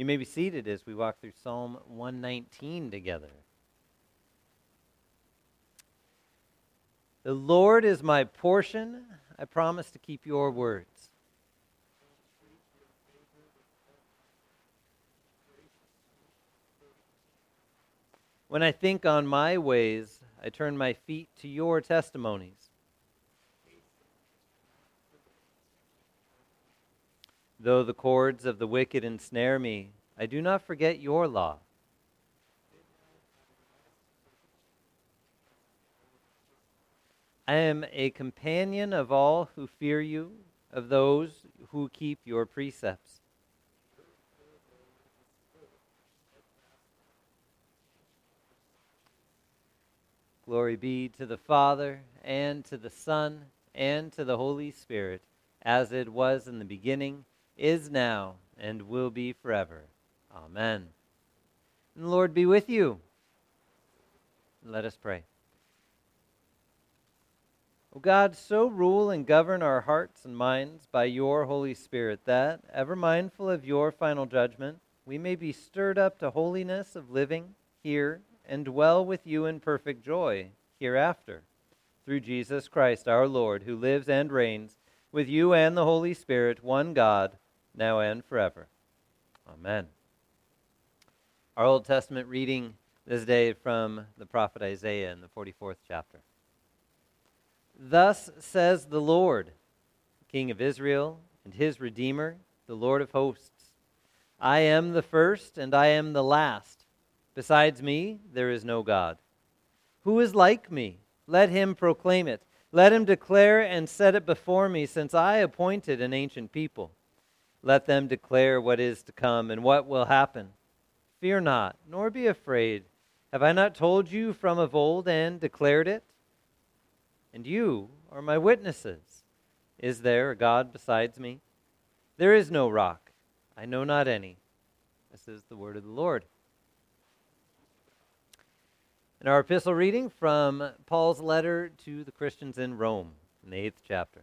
You may be seated as we walk through Psalm 119 together. The Lord is my portion. I promise to keep your words. When I think on my ways, I turn my feet to your testimonies. Though the cords of the wicked ensnare me, I do not forget your law. I am a companion of all who fear you, of those who keep your precepts. Glory be to the Father, and to the Son, and to the Holy Spirit, as it was in the beginning is now, and will be forever. Amen. And the Lord be with you. Let us pray. O God, so rule and govern our hearts and minds by your Holy Spirit that, ever mindful of your final judgment, we may be stirred up to holiness of living here and dwell with you in perfect joy hereafter. Through Jesus Christ our Lord, who lives and reigns with you and the Holy Spirit, one God now and forever. Amen. Our Old Testament reading this day from the prophet Isaiah in the 44th chapter. Thus says the Lord, King of Israel and his Redeemer, the Lord of hosts I am the first and I am the last. Besides me, there is no God. Who is like me? Let him proclaim it. Let him declare and set it before me, since I appointed an ancient people. Let them declare what is to come and what will happen. Fear not, nor be afraid. Have I not told you from of old and declared it? And you are my witnesses. Is there a God besides me? There is no rock. I know not any. This is the word of the Lord. In our epistle reading from Paul's letter to the Christians in Rome, in the eighth chapter.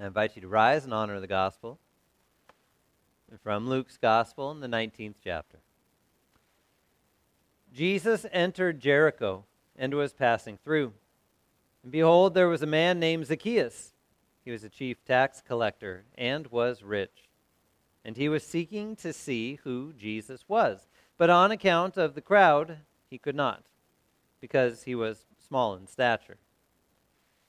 I invite you to rise and honor of the gospel from Luke's gospel in the 19th chapter. Jesus entered Jericho and was passing through. And behold, there was a man named Zacchaeus. He was a chief tax collector and was rich. And he was seeking to see who Jesus was. But on account of the crowd, he could not, because he was small in stature.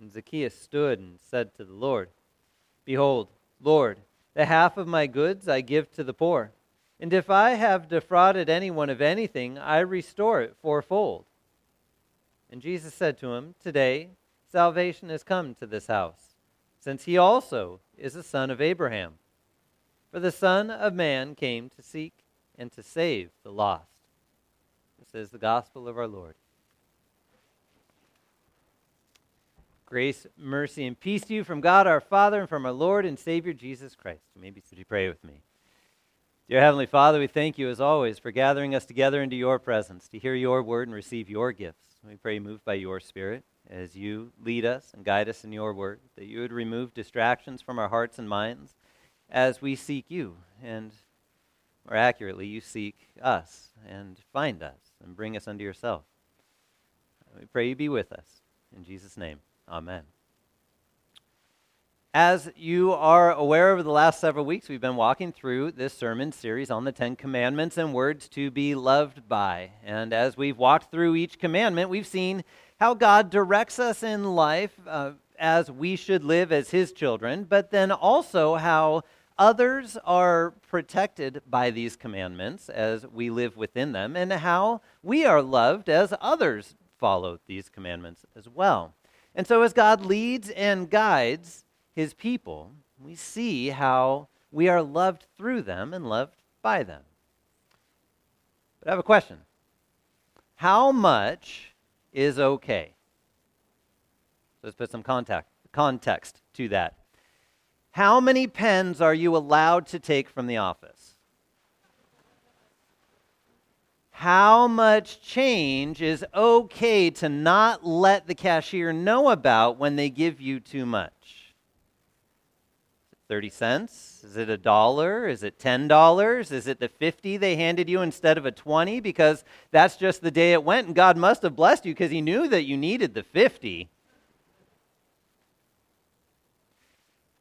And Zacchaeus stood and said to the Lord, Behold, Lord, the half of my goods I give to the poor. And if I have defrauded anyone of anything, I restore it fourfold. And Jesus said to him, Today salvation has come to this house, since he also is a son of Abraham. For the Son of Man came to seek and to save the lost. This is the gospel of our Lord. Grace, mercy, and peace to you from God our Father and from our Lord and Savior Jesus Christ. Maybe you pray with me. Dear Heavenly Father, we thank you as always for gathering us together into your presence to hear your word and receive your gifts. We pray, moved by your Spirit, as you lead us and guide us in your word, that you would remove distractions from our hearts and minds as we seek you. And more accurately, you seek us and find us and bring us unto yourself. We pray you be with us. In Jesus' name, amen. As you are aware, over the last several weeks, we've been walking through this sermon series on the Ten Commandments and words to be loved by. And as we've walked through each commandment, we've seen how God directs us in life uh, as we should live as His children, but then also how others are protected by these commandments as we live within them, and how we are loved as others follow these commandments as well. And so, as God leads and guides, his people, we see how we are loved through them and loved by them. But I have a question How much is okay? Let's put some contact, context to that. How many pens are you allowed to take from the office? How much change is okay to not let the cashier know about when they give you too much? 30 cents? Is it a dollar? Is it $10? Is it the 50 they handed you instead of a 20 because that's just the day it went and God must have blessed you because he knew that you needed the 50.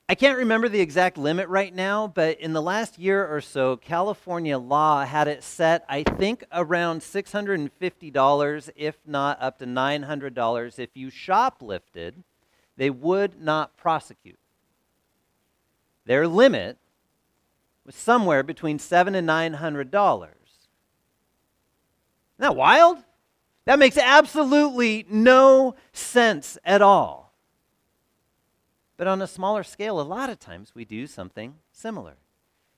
I can't remember the exact limit right now, but in the last year or so, California law had it set, I think, around $650, if not up to $900. If you shoplifted, they would not prosecute. Their limit was somewhere between seven and nine hundred dollars. Isn't that wild? That makes absolutely no sense at all. But on a smaller scale, a lot of times we do something similar.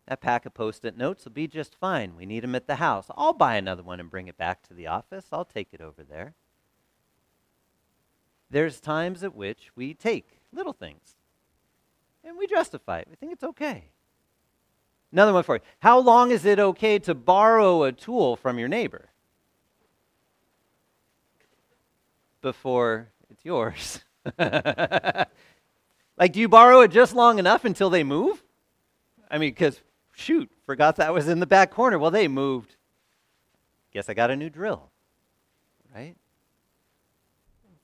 That pack of post it notes will be just fine. We need them at the house. I'll buy another one and bring it back to the office. I'll take it over there. There's times at which we take little things and we justify it. We think it's okay. Another one for you. How long is it okay to borrow a tool from your neighbor? Before it's yours. like, do you borrow it just long enough until they move? I mean, because, shoot, forgot that was in the back corner. Well, they moved. Guess I got a new drill, right?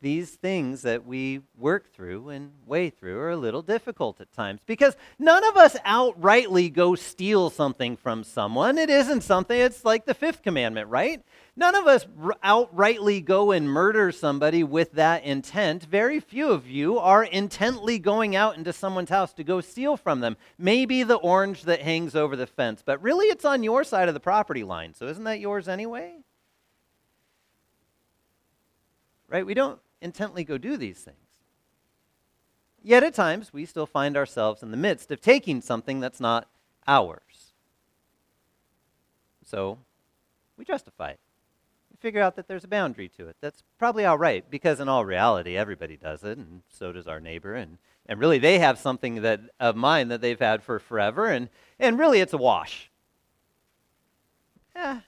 These things that we work through and weigh through are a little difficult at times because none of us outrightly go steal something from someone. It isn't something, it's like the fifth commandment, right? None of us outrightly go and murder somebody with that intent. Very few of you are intently going out into someone's house to go steal from them. Maybe the orange that hangs over the fence, but really it's on your side of the property line. So isn't that yours anyway? Right? We don't intently go do these things. Yet at times, we still find ourselves in the midst of taking something that's not ours. So we justify it. We figure out that there's a boundary to it. That's probably all right, because in all reality, everybody does it, and so does our neighbor. And, and really, they have something that, of mine that they've had for forever, and, and really, it's a wash. Yeah,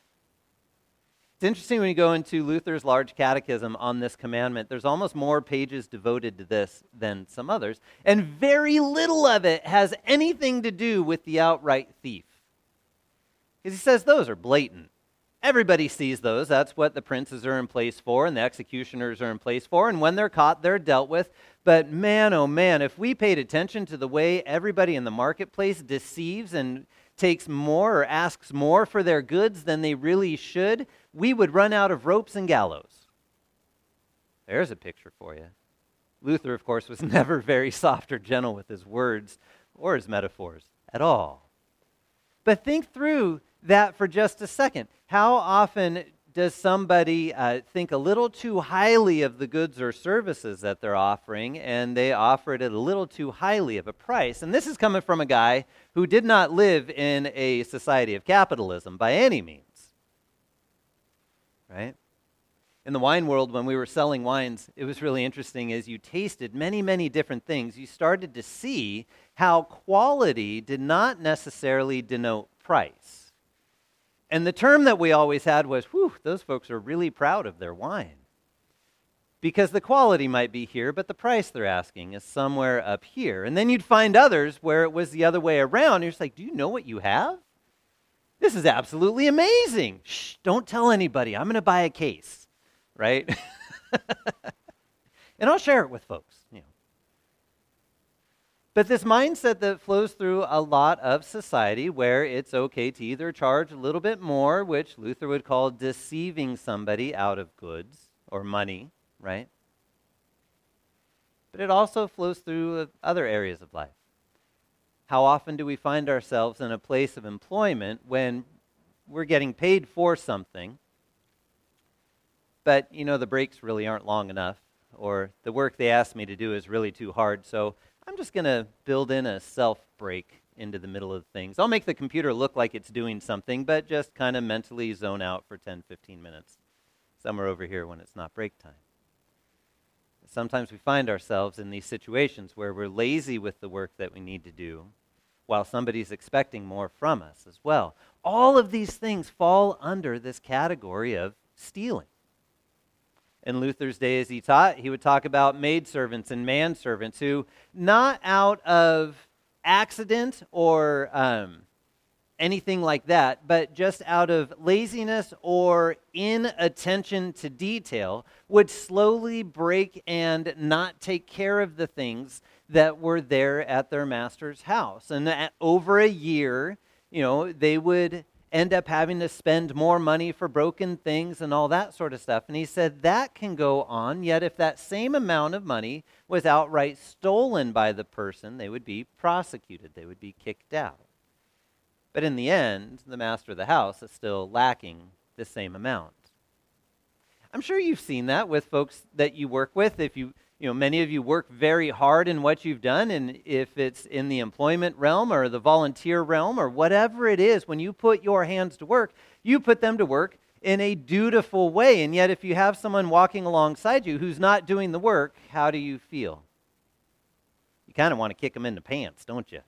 it's interesting when you go into Luther's large catechism on this commandment, there's almost more pages devoted to this than some others, and very little of it has anything to do with the outright thief. Because he says those are blatant. Everybody sees those. That's what the princes are in place for and the executioners are in place for. And when they're caught, they're dealt with. But man, oh man, if we paid attention to the way everybody in the marketplace deceives and takes more or asks more for their goods than they really should, we would run out of ropes and gallows. There's a picture for you. Luther, of course, was never very soft or gentle with his words or his metaphors at all. But think through that for just a second. How often does somebody uh, think a little too highly of the goods or services that they're offering and they offer it at a little too highly of a price? And this is coming from a guy who did not live in a society of capitalism by any means. Right? In the wine world, when we were selling wines, it was really interesting as you tasted many, many different things, you started to see how quality did not necessarily denote price. And the term that we always had was, whew, those folks are really proud of their wine. Because the quality might be here, but the price they're asking is somewhere up here. And then you'd find others where it was the other way around. You're just like, do you know what you have? This is absolutely amazing. Shh, don't tell anybody. I'm going to buy a case, right? and I'll share it with folks. You know. But this mindset that flows through a lot of society where it's okay to either charge a little bit more, which Luther would call deceiving somebody out of goods or money, right? But it also flows through other areas of life. How often do we find ourselves in a place of employment when we're getting paid for something, but you know the breaks really aren't long enough, or the work they asked me to do is really too hard, so I'm just going to build in a self break into the middle of things. I'll make the computer look like it's doing something, but just kind of mentally zone out for 10, 15 minutes, somewhere over here when it's not break time. Sometimes we find ourselves in these situations where we're lazy with the work that we need to do while somebody's expecting more from us as well. All of these things fall under this category of stealing in Luther's day as he taught, he would talk about maidservants and manservants who, not out of accident or um, anything like that, but just out of laziness or inattention to detail, would slowly break and not take care of the things that were there at their master's house. And over a year, you know, they would end up having to spend more money for broken things and all that sort of stuff. And he said that can go on, yet if that same amount of money was outright stolen by the person, they would be prosecuted, they would be kicked out. But in the end, the master of the house is still lacking the same amount. I'm sure you've seen that with folks that you work with. If you you know, many of you work very hard in what you've done, and if it's in the employment realm or the volunteer realm or whatever it is, when you put your hands to work, you put them to work in a dutiful way. And yet, if you have someone walking alongside you who's not doing the work, how do you feel? You kind of want to kick them in the pants, don't you?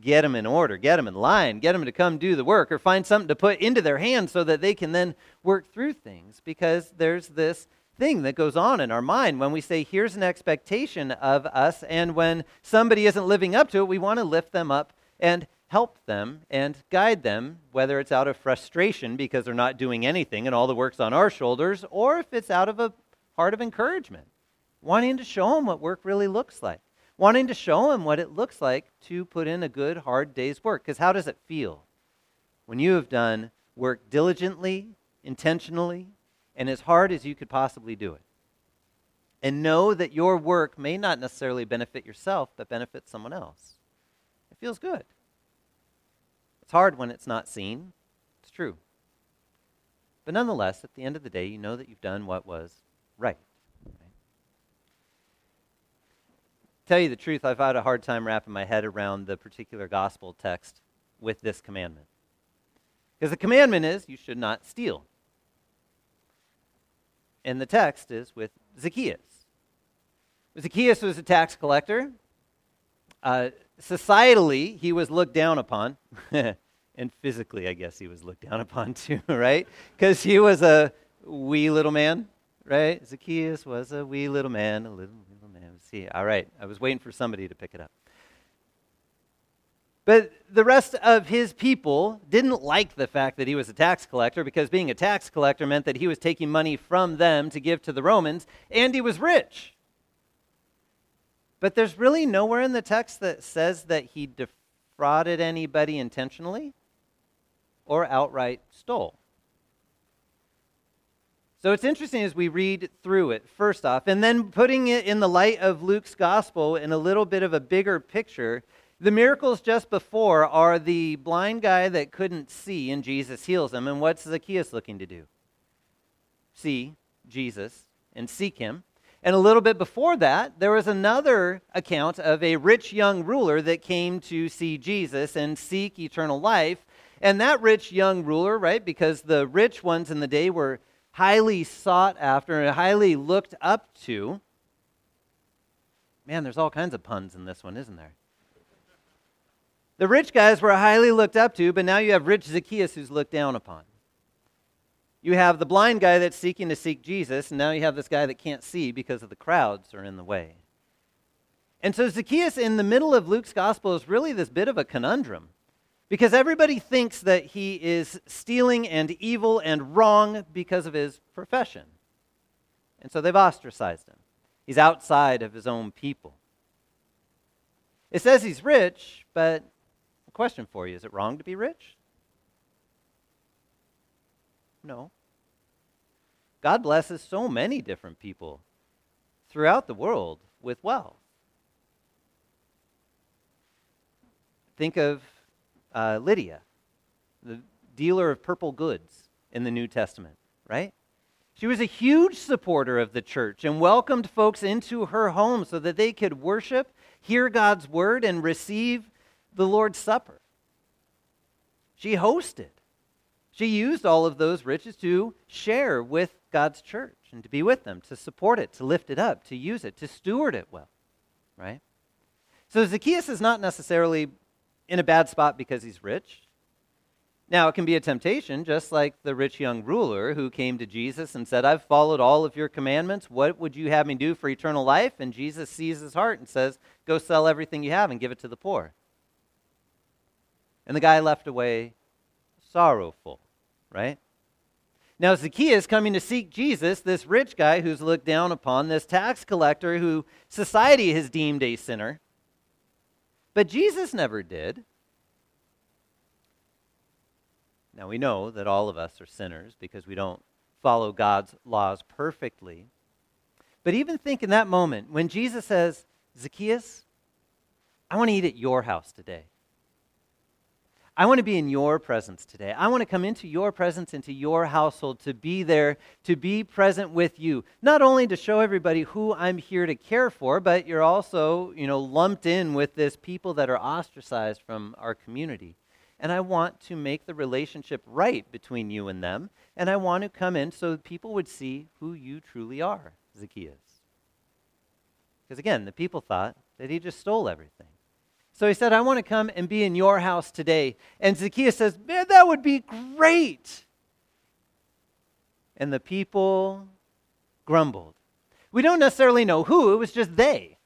Get them in order, get them in line, get them to come do the work, or find something to put into their hands so that they can then work through things because there's this thing that goes on in our mind when we say, here's an expectation of us, and when somebody isn't living up to it, we want to lift them up and help them and guide them, whether it's out of frustration because they're not doing anything and all the work's on our shoulders, or if it's out of a heart of encouragement, wanting to show them what work really looks like, wanting to show him what it looks like to put in a good, hard day's work. Because how does it feel when you have done work diligently, intentionally, and as hard as you could possibly do it. And know that your work may not necessarily benefit yourself, but benefit someone else. It feels good. It's hard when it's not seen. It's true. But nonetheless, at the end of the day, you know that you've done what was right. right? Tell you the truth, I've had a hard time wrapping my head around the particular gospel text with this commandment. Because the commandment is you should not steal And the text is with Zacchaeus. Zacchaeus was a tax collector. Uh, societally, he was looked down upon. and physically, I guess he was looked down upon too, right? Because he was a wee little man, right? Zacchaeus was a wee little man, a little. See, all right, I was waiting for somebody to pick it up. But the rest of his people didn't like the fact that he was a tax collector because being a tax collector meant that he was taking money from them to give to the Romans, and he was rich. But there's really nowhere in the text that says that he defrauded anybody intentionally or outright stole. So it's interesting as we read through it, first off, and then putting it in the light of Luke's gospel in a little bit of a bigger picture The miracles just before are the blind guy that couldn't see, and Jesus heals him. And what's Zacchaeus looking to do? See Jesus and seek him. And a little bit before that, there was another account of a rich young ruler that came to see Jesus and seek eternal life. And that rich young ruler, right, because the rich ones in the day were highly sought after and highly looked up to. Man, there's all kinds of puns in this one, isn't there? The rich guys were highly looked up to, but now you have rich Zacchaeus who's looked down upon. You have the blind guy that's seeking to seek Jesus, and now you have this guy that can't see because of the crowds are in the way. And so Zacchaeus in the middle of Luke's gospel is really this bit of a conundrum because everybody thinks that he is stealing and evil and wrong because of his profession. And so they've ostracized him. He's outside of his own people. It says he's rich, but a question for you is it wrong to be rich? No. God blesses so many different people throughout the world with wealth. Think of uh, Lydia, the dealer of purple goods in the New Testament, right? She was a huge supporter of the church and welcomed folks into her home so that they could worship, hear God's word, and receive the Lord's Supper. She hosted. She used all of those riches to share with God's church and to be with them, to support it, to lift it up, to use it, to steward it well, right? So Zacchaeus is not necessarily in a bad spot because he's rich. Now, it can be a temptation, just like the rich young ruler who came to Jesus and said, I've followed all of your commandments. What would you have me do for eternal life? And Jesus sees his heart and says, Go sell everything you have and give it to the poor. And the guy left away sorrowful, right? Now, Zacchaeus coming to seek Jesus, this rich guy who's looked down upon, this tax collector who society has deemed a sinner, but Jesus never did. Now we know that all of us are sinners because we don't follow God's laws perfectly. But even think in that moment when Jesus says, Zacchaeus, I want to eat at your house today. I want to be in your presence today. I want to come into your presence, into your household, to be there, to be present with you. Not only to show everybody who I'm here to care for, but you're also, you know, lumped in with this people that are ostracized from our community. And I want to make the relationship right between you and them. And I want to come in so people would see who you truly are, Zacchaeus. Because again, the people thought that he just stole everything. So he said, I want to come and be in your house today. And Zacchaeus says, Man, that would be great. And the people grumbled. We don't necessarily know who, it was just they.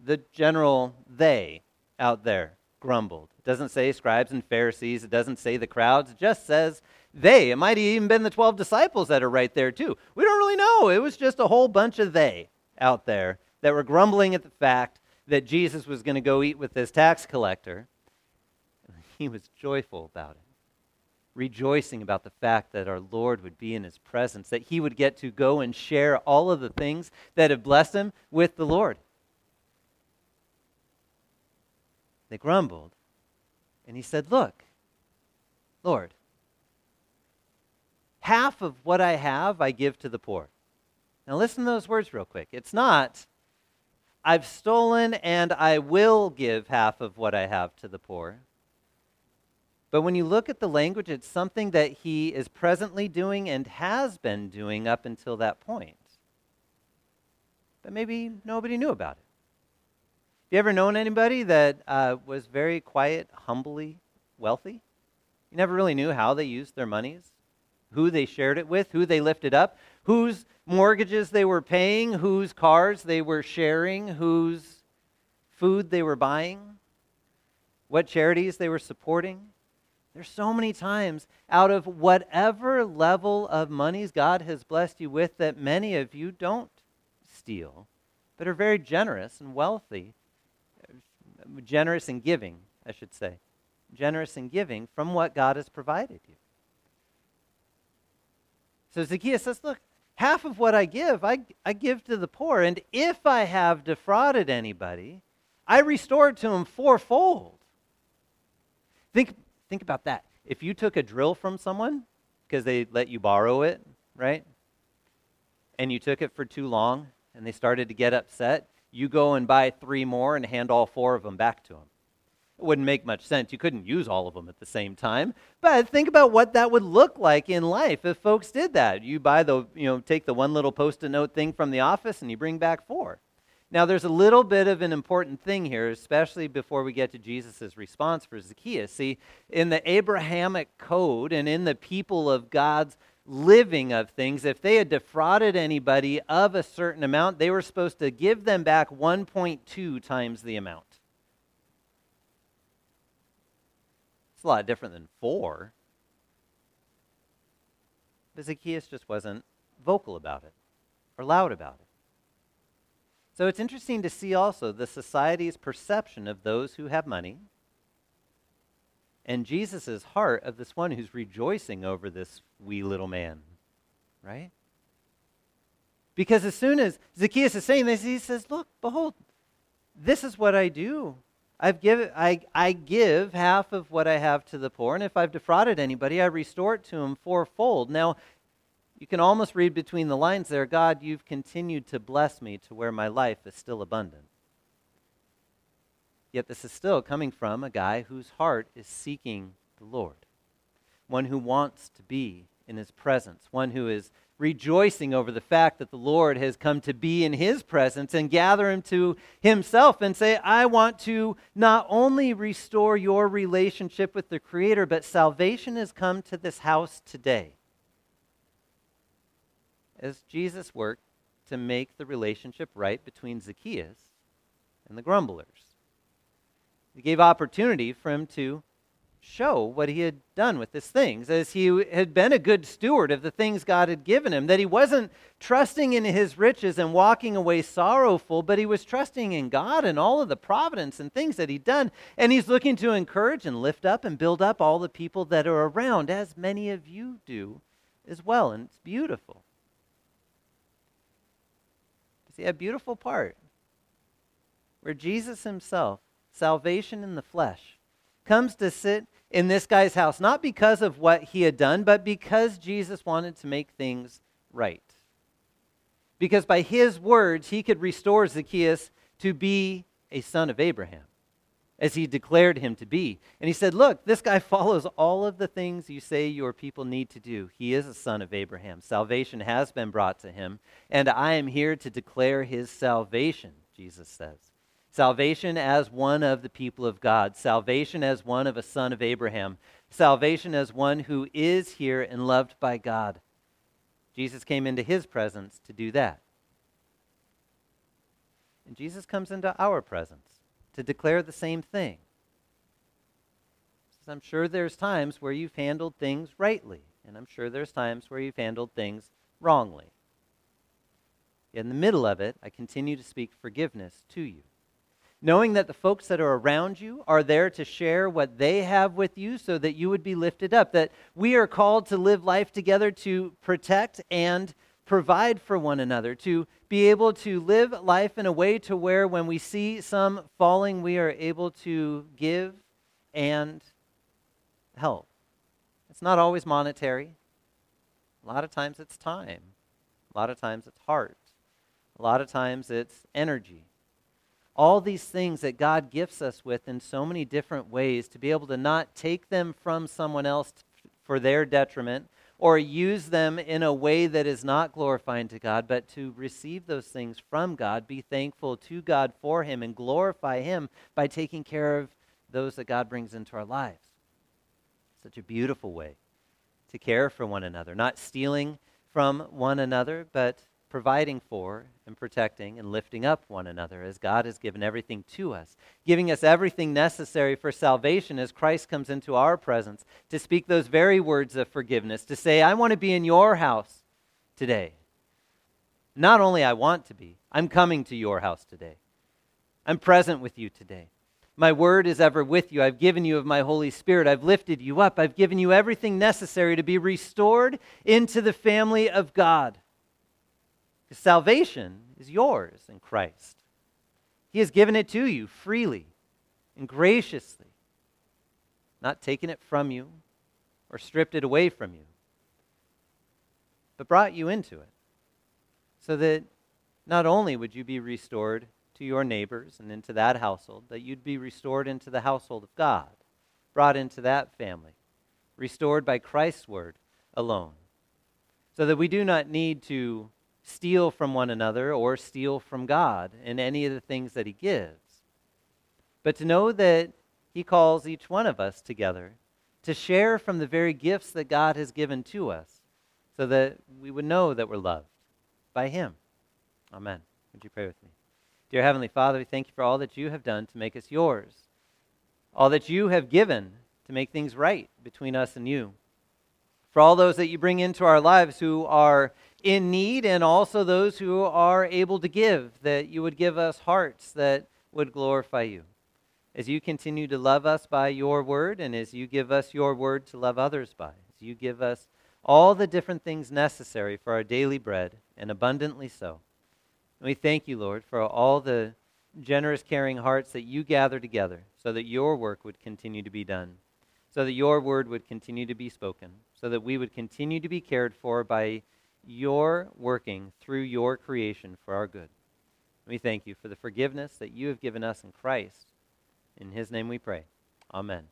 The general they out there grumbled. It doesn't say scribes and Pharisees, it doesn't say the crowds, it just says they. It might have even been the 12 disciples that are right there, too. We don't really know. It was just a whole bunch of they out there that were grumbling at the fact that Jesus was going to go eat with this tax collector. He was joyful about it, rejoicing about the fact that our Lord would be in his presence, that he would get to go and share all of the things that have blessed him with the Lord. They grumbled. And he said, Look, Lord, half of what I have I give to the poor. Now listen to those words real quick. It's not, I've stolen and I will give half of what I have to the poor. But when you look at the language, it's something that he is presently doing and has been doing up until that point. But maybe nobody knew about it. Have you ever known anybody that uh, was very quiet, humbly wealthy? You never really knew how they used their monies, who they shared it with, who they lifted up, whose mortgages they were paying, whose cars they were sharing, whose food they were buying, what charities they were supporting. There's so many times out of whatever level of monies God has blessed you with that many of you don't steal, but are very generous and wealthy. Generous in giving, I should say. Generous in giving from what God has provided you. So Zacchaeus says, Look, half of what I give, I, I give to the poor. And if I have defrauded anybody, I restore it to him fourfold. Think, think about that. If you took a drill from someone because they let you borrow it, right? And you took it for too long and they started to get upset, you go and buy three more and hand all four of them back to them. It wouldn't make much sense. You couldn't use all of them at the same time. But think about what that would look like in life if folks did that. You buy the, you know, take the one little post-it note thing from the office and you bring back four. Now, there's a little bit of an important thing here, especially before we get to Jesus' response for Zacchaeus. See, in the Abrahamic code and in the people of God's living of things, if they had defrauded anybody of a certain amount, they were supposed to give them back 1.2 times the amount. It's a lot different than four. But Zacchaeus just wasn't vocal about it or loud about it. So it's interesting to see also the society's perception of those who have money and Jesus' heart of this one who's rejoicing over this wee little man, right? Because as soon as Zacchaeus is saying this, he says, Look, behold, this is what I do. I've give, I, I give half of what I have to the poor, and if I've defrauded anybody, I restore it to him fourfold. Now, you can almost read between the lines there God, you've continued to bless me to where my life is still abundant. Yet this is still coming from a guy whose heart is seeking the Lord, one who wants to be in his presence, one who is rejoicing over the fact that the Lord has come to be in his presence and gather him to himself and say, I want to not only restore your relationship with the Creator, but salvation has come to this house today. As Jesus worked to make the relationship right between Zacchaeus and the grumblers. He gave opportunity for him to show what he had done with his things, as he had been a good steward of the things God had given him, that he wasn't trusting in his riches and walking away sorrowful, but he was trusting in God and all of the providence and things that he'd done. And he's looking to encourage and lift up and build up all the people that are around, as many of you do as well. And it's beautiful. See, a beautiful part where Jesus himself salvation in the flesh, comes to sit in this guy's house, not because of what he had done, but because Jesus wanted to make things right. Because by his words, he could restore Zacchaeus to be a son of Abraham, as he declared him to be. And he said, Look, this guy follows all of the things you say your people need to do. He is a son of Abraham. Salvation has been brought to him, and I am here to declare his salvation, Jesus says. Salvation as one of the people of God, salvation as one of a son of Abraham, salvation as one who is here and loved by God. Jesus came into his presence to do that. And Jesus comes into our presence to declare the same thing. I'm sure there's times where you've handled things rightly, and I'm sure there's times where you've handled things wrongly. In the middle of it, I continue to speak forgiveness to you knowing that the folks that are around you are there to share what they have with you so that you would be lifted up. That we are called to live life together to protect and provide for one another, to be able to live life in a way to where when we see some falling, we are able to give and help. It's not always monetary. A lot of times it's time. A lot of times it's heart. A lot of times it's energy all these things that God gifts us with in so many different ways to be able to not take them from someone else for their detriment or use them in a way that is not glorifying to God, but to receive those things from God, be thankful to God for Him, and glorify Him by taking care of those that God brings into our lives. Such a beautiful way to care for one another, not stealing from one another, but providing for and protecting and lifting up one another as God has given everything to us, giving us everything necessary for salvation as Christ comes into our presence to speak those very words of forgiveness, to say, I want to be in your house today. Not only I want to be, I'm coming to your house today. I'm present with you today. My word is ever with you. I've given you of my Holy Spirit. I've lifted you up. I've given you everything necessary to be restored into the family of God. Because salvation is yours in Christ. He has given it to you freely and graciously, not taken it from you or stripped it away from you, but brought you into it, so that not only would you be restored to your neighbors and into that household, that you'd be restored into the household of God, brought into that family, restored by Christ's word alone, so that we do not need to steal from one another or steal from God in any of the things that He gives, but to know that He calls each one of us together to share from the very gifts that God has given to us so that we would know that we're loved by Him. Amen. Would you pray with me? Dear Heavenly Father, we thank you for all that you have done to make us yours, all that you have given to make things right between us and you. For all those that you bring into our lives who are in need and also those who are able to give, that you would give us hearts that would glorify you as you continue to love us by your word and as you give us your word to love others by, as you give us all the different things necessary for our daily bread, and abundantly so. And we thank you, Lord, for all the generous, caring hearts that you gather together so that your work would continue to be done, so that your word would continue to be spoken, so that we would continue to be cared for by your working through your creation for our good. We thank you for the forgiveness that you have given us in Christ in his name we pray. Amen.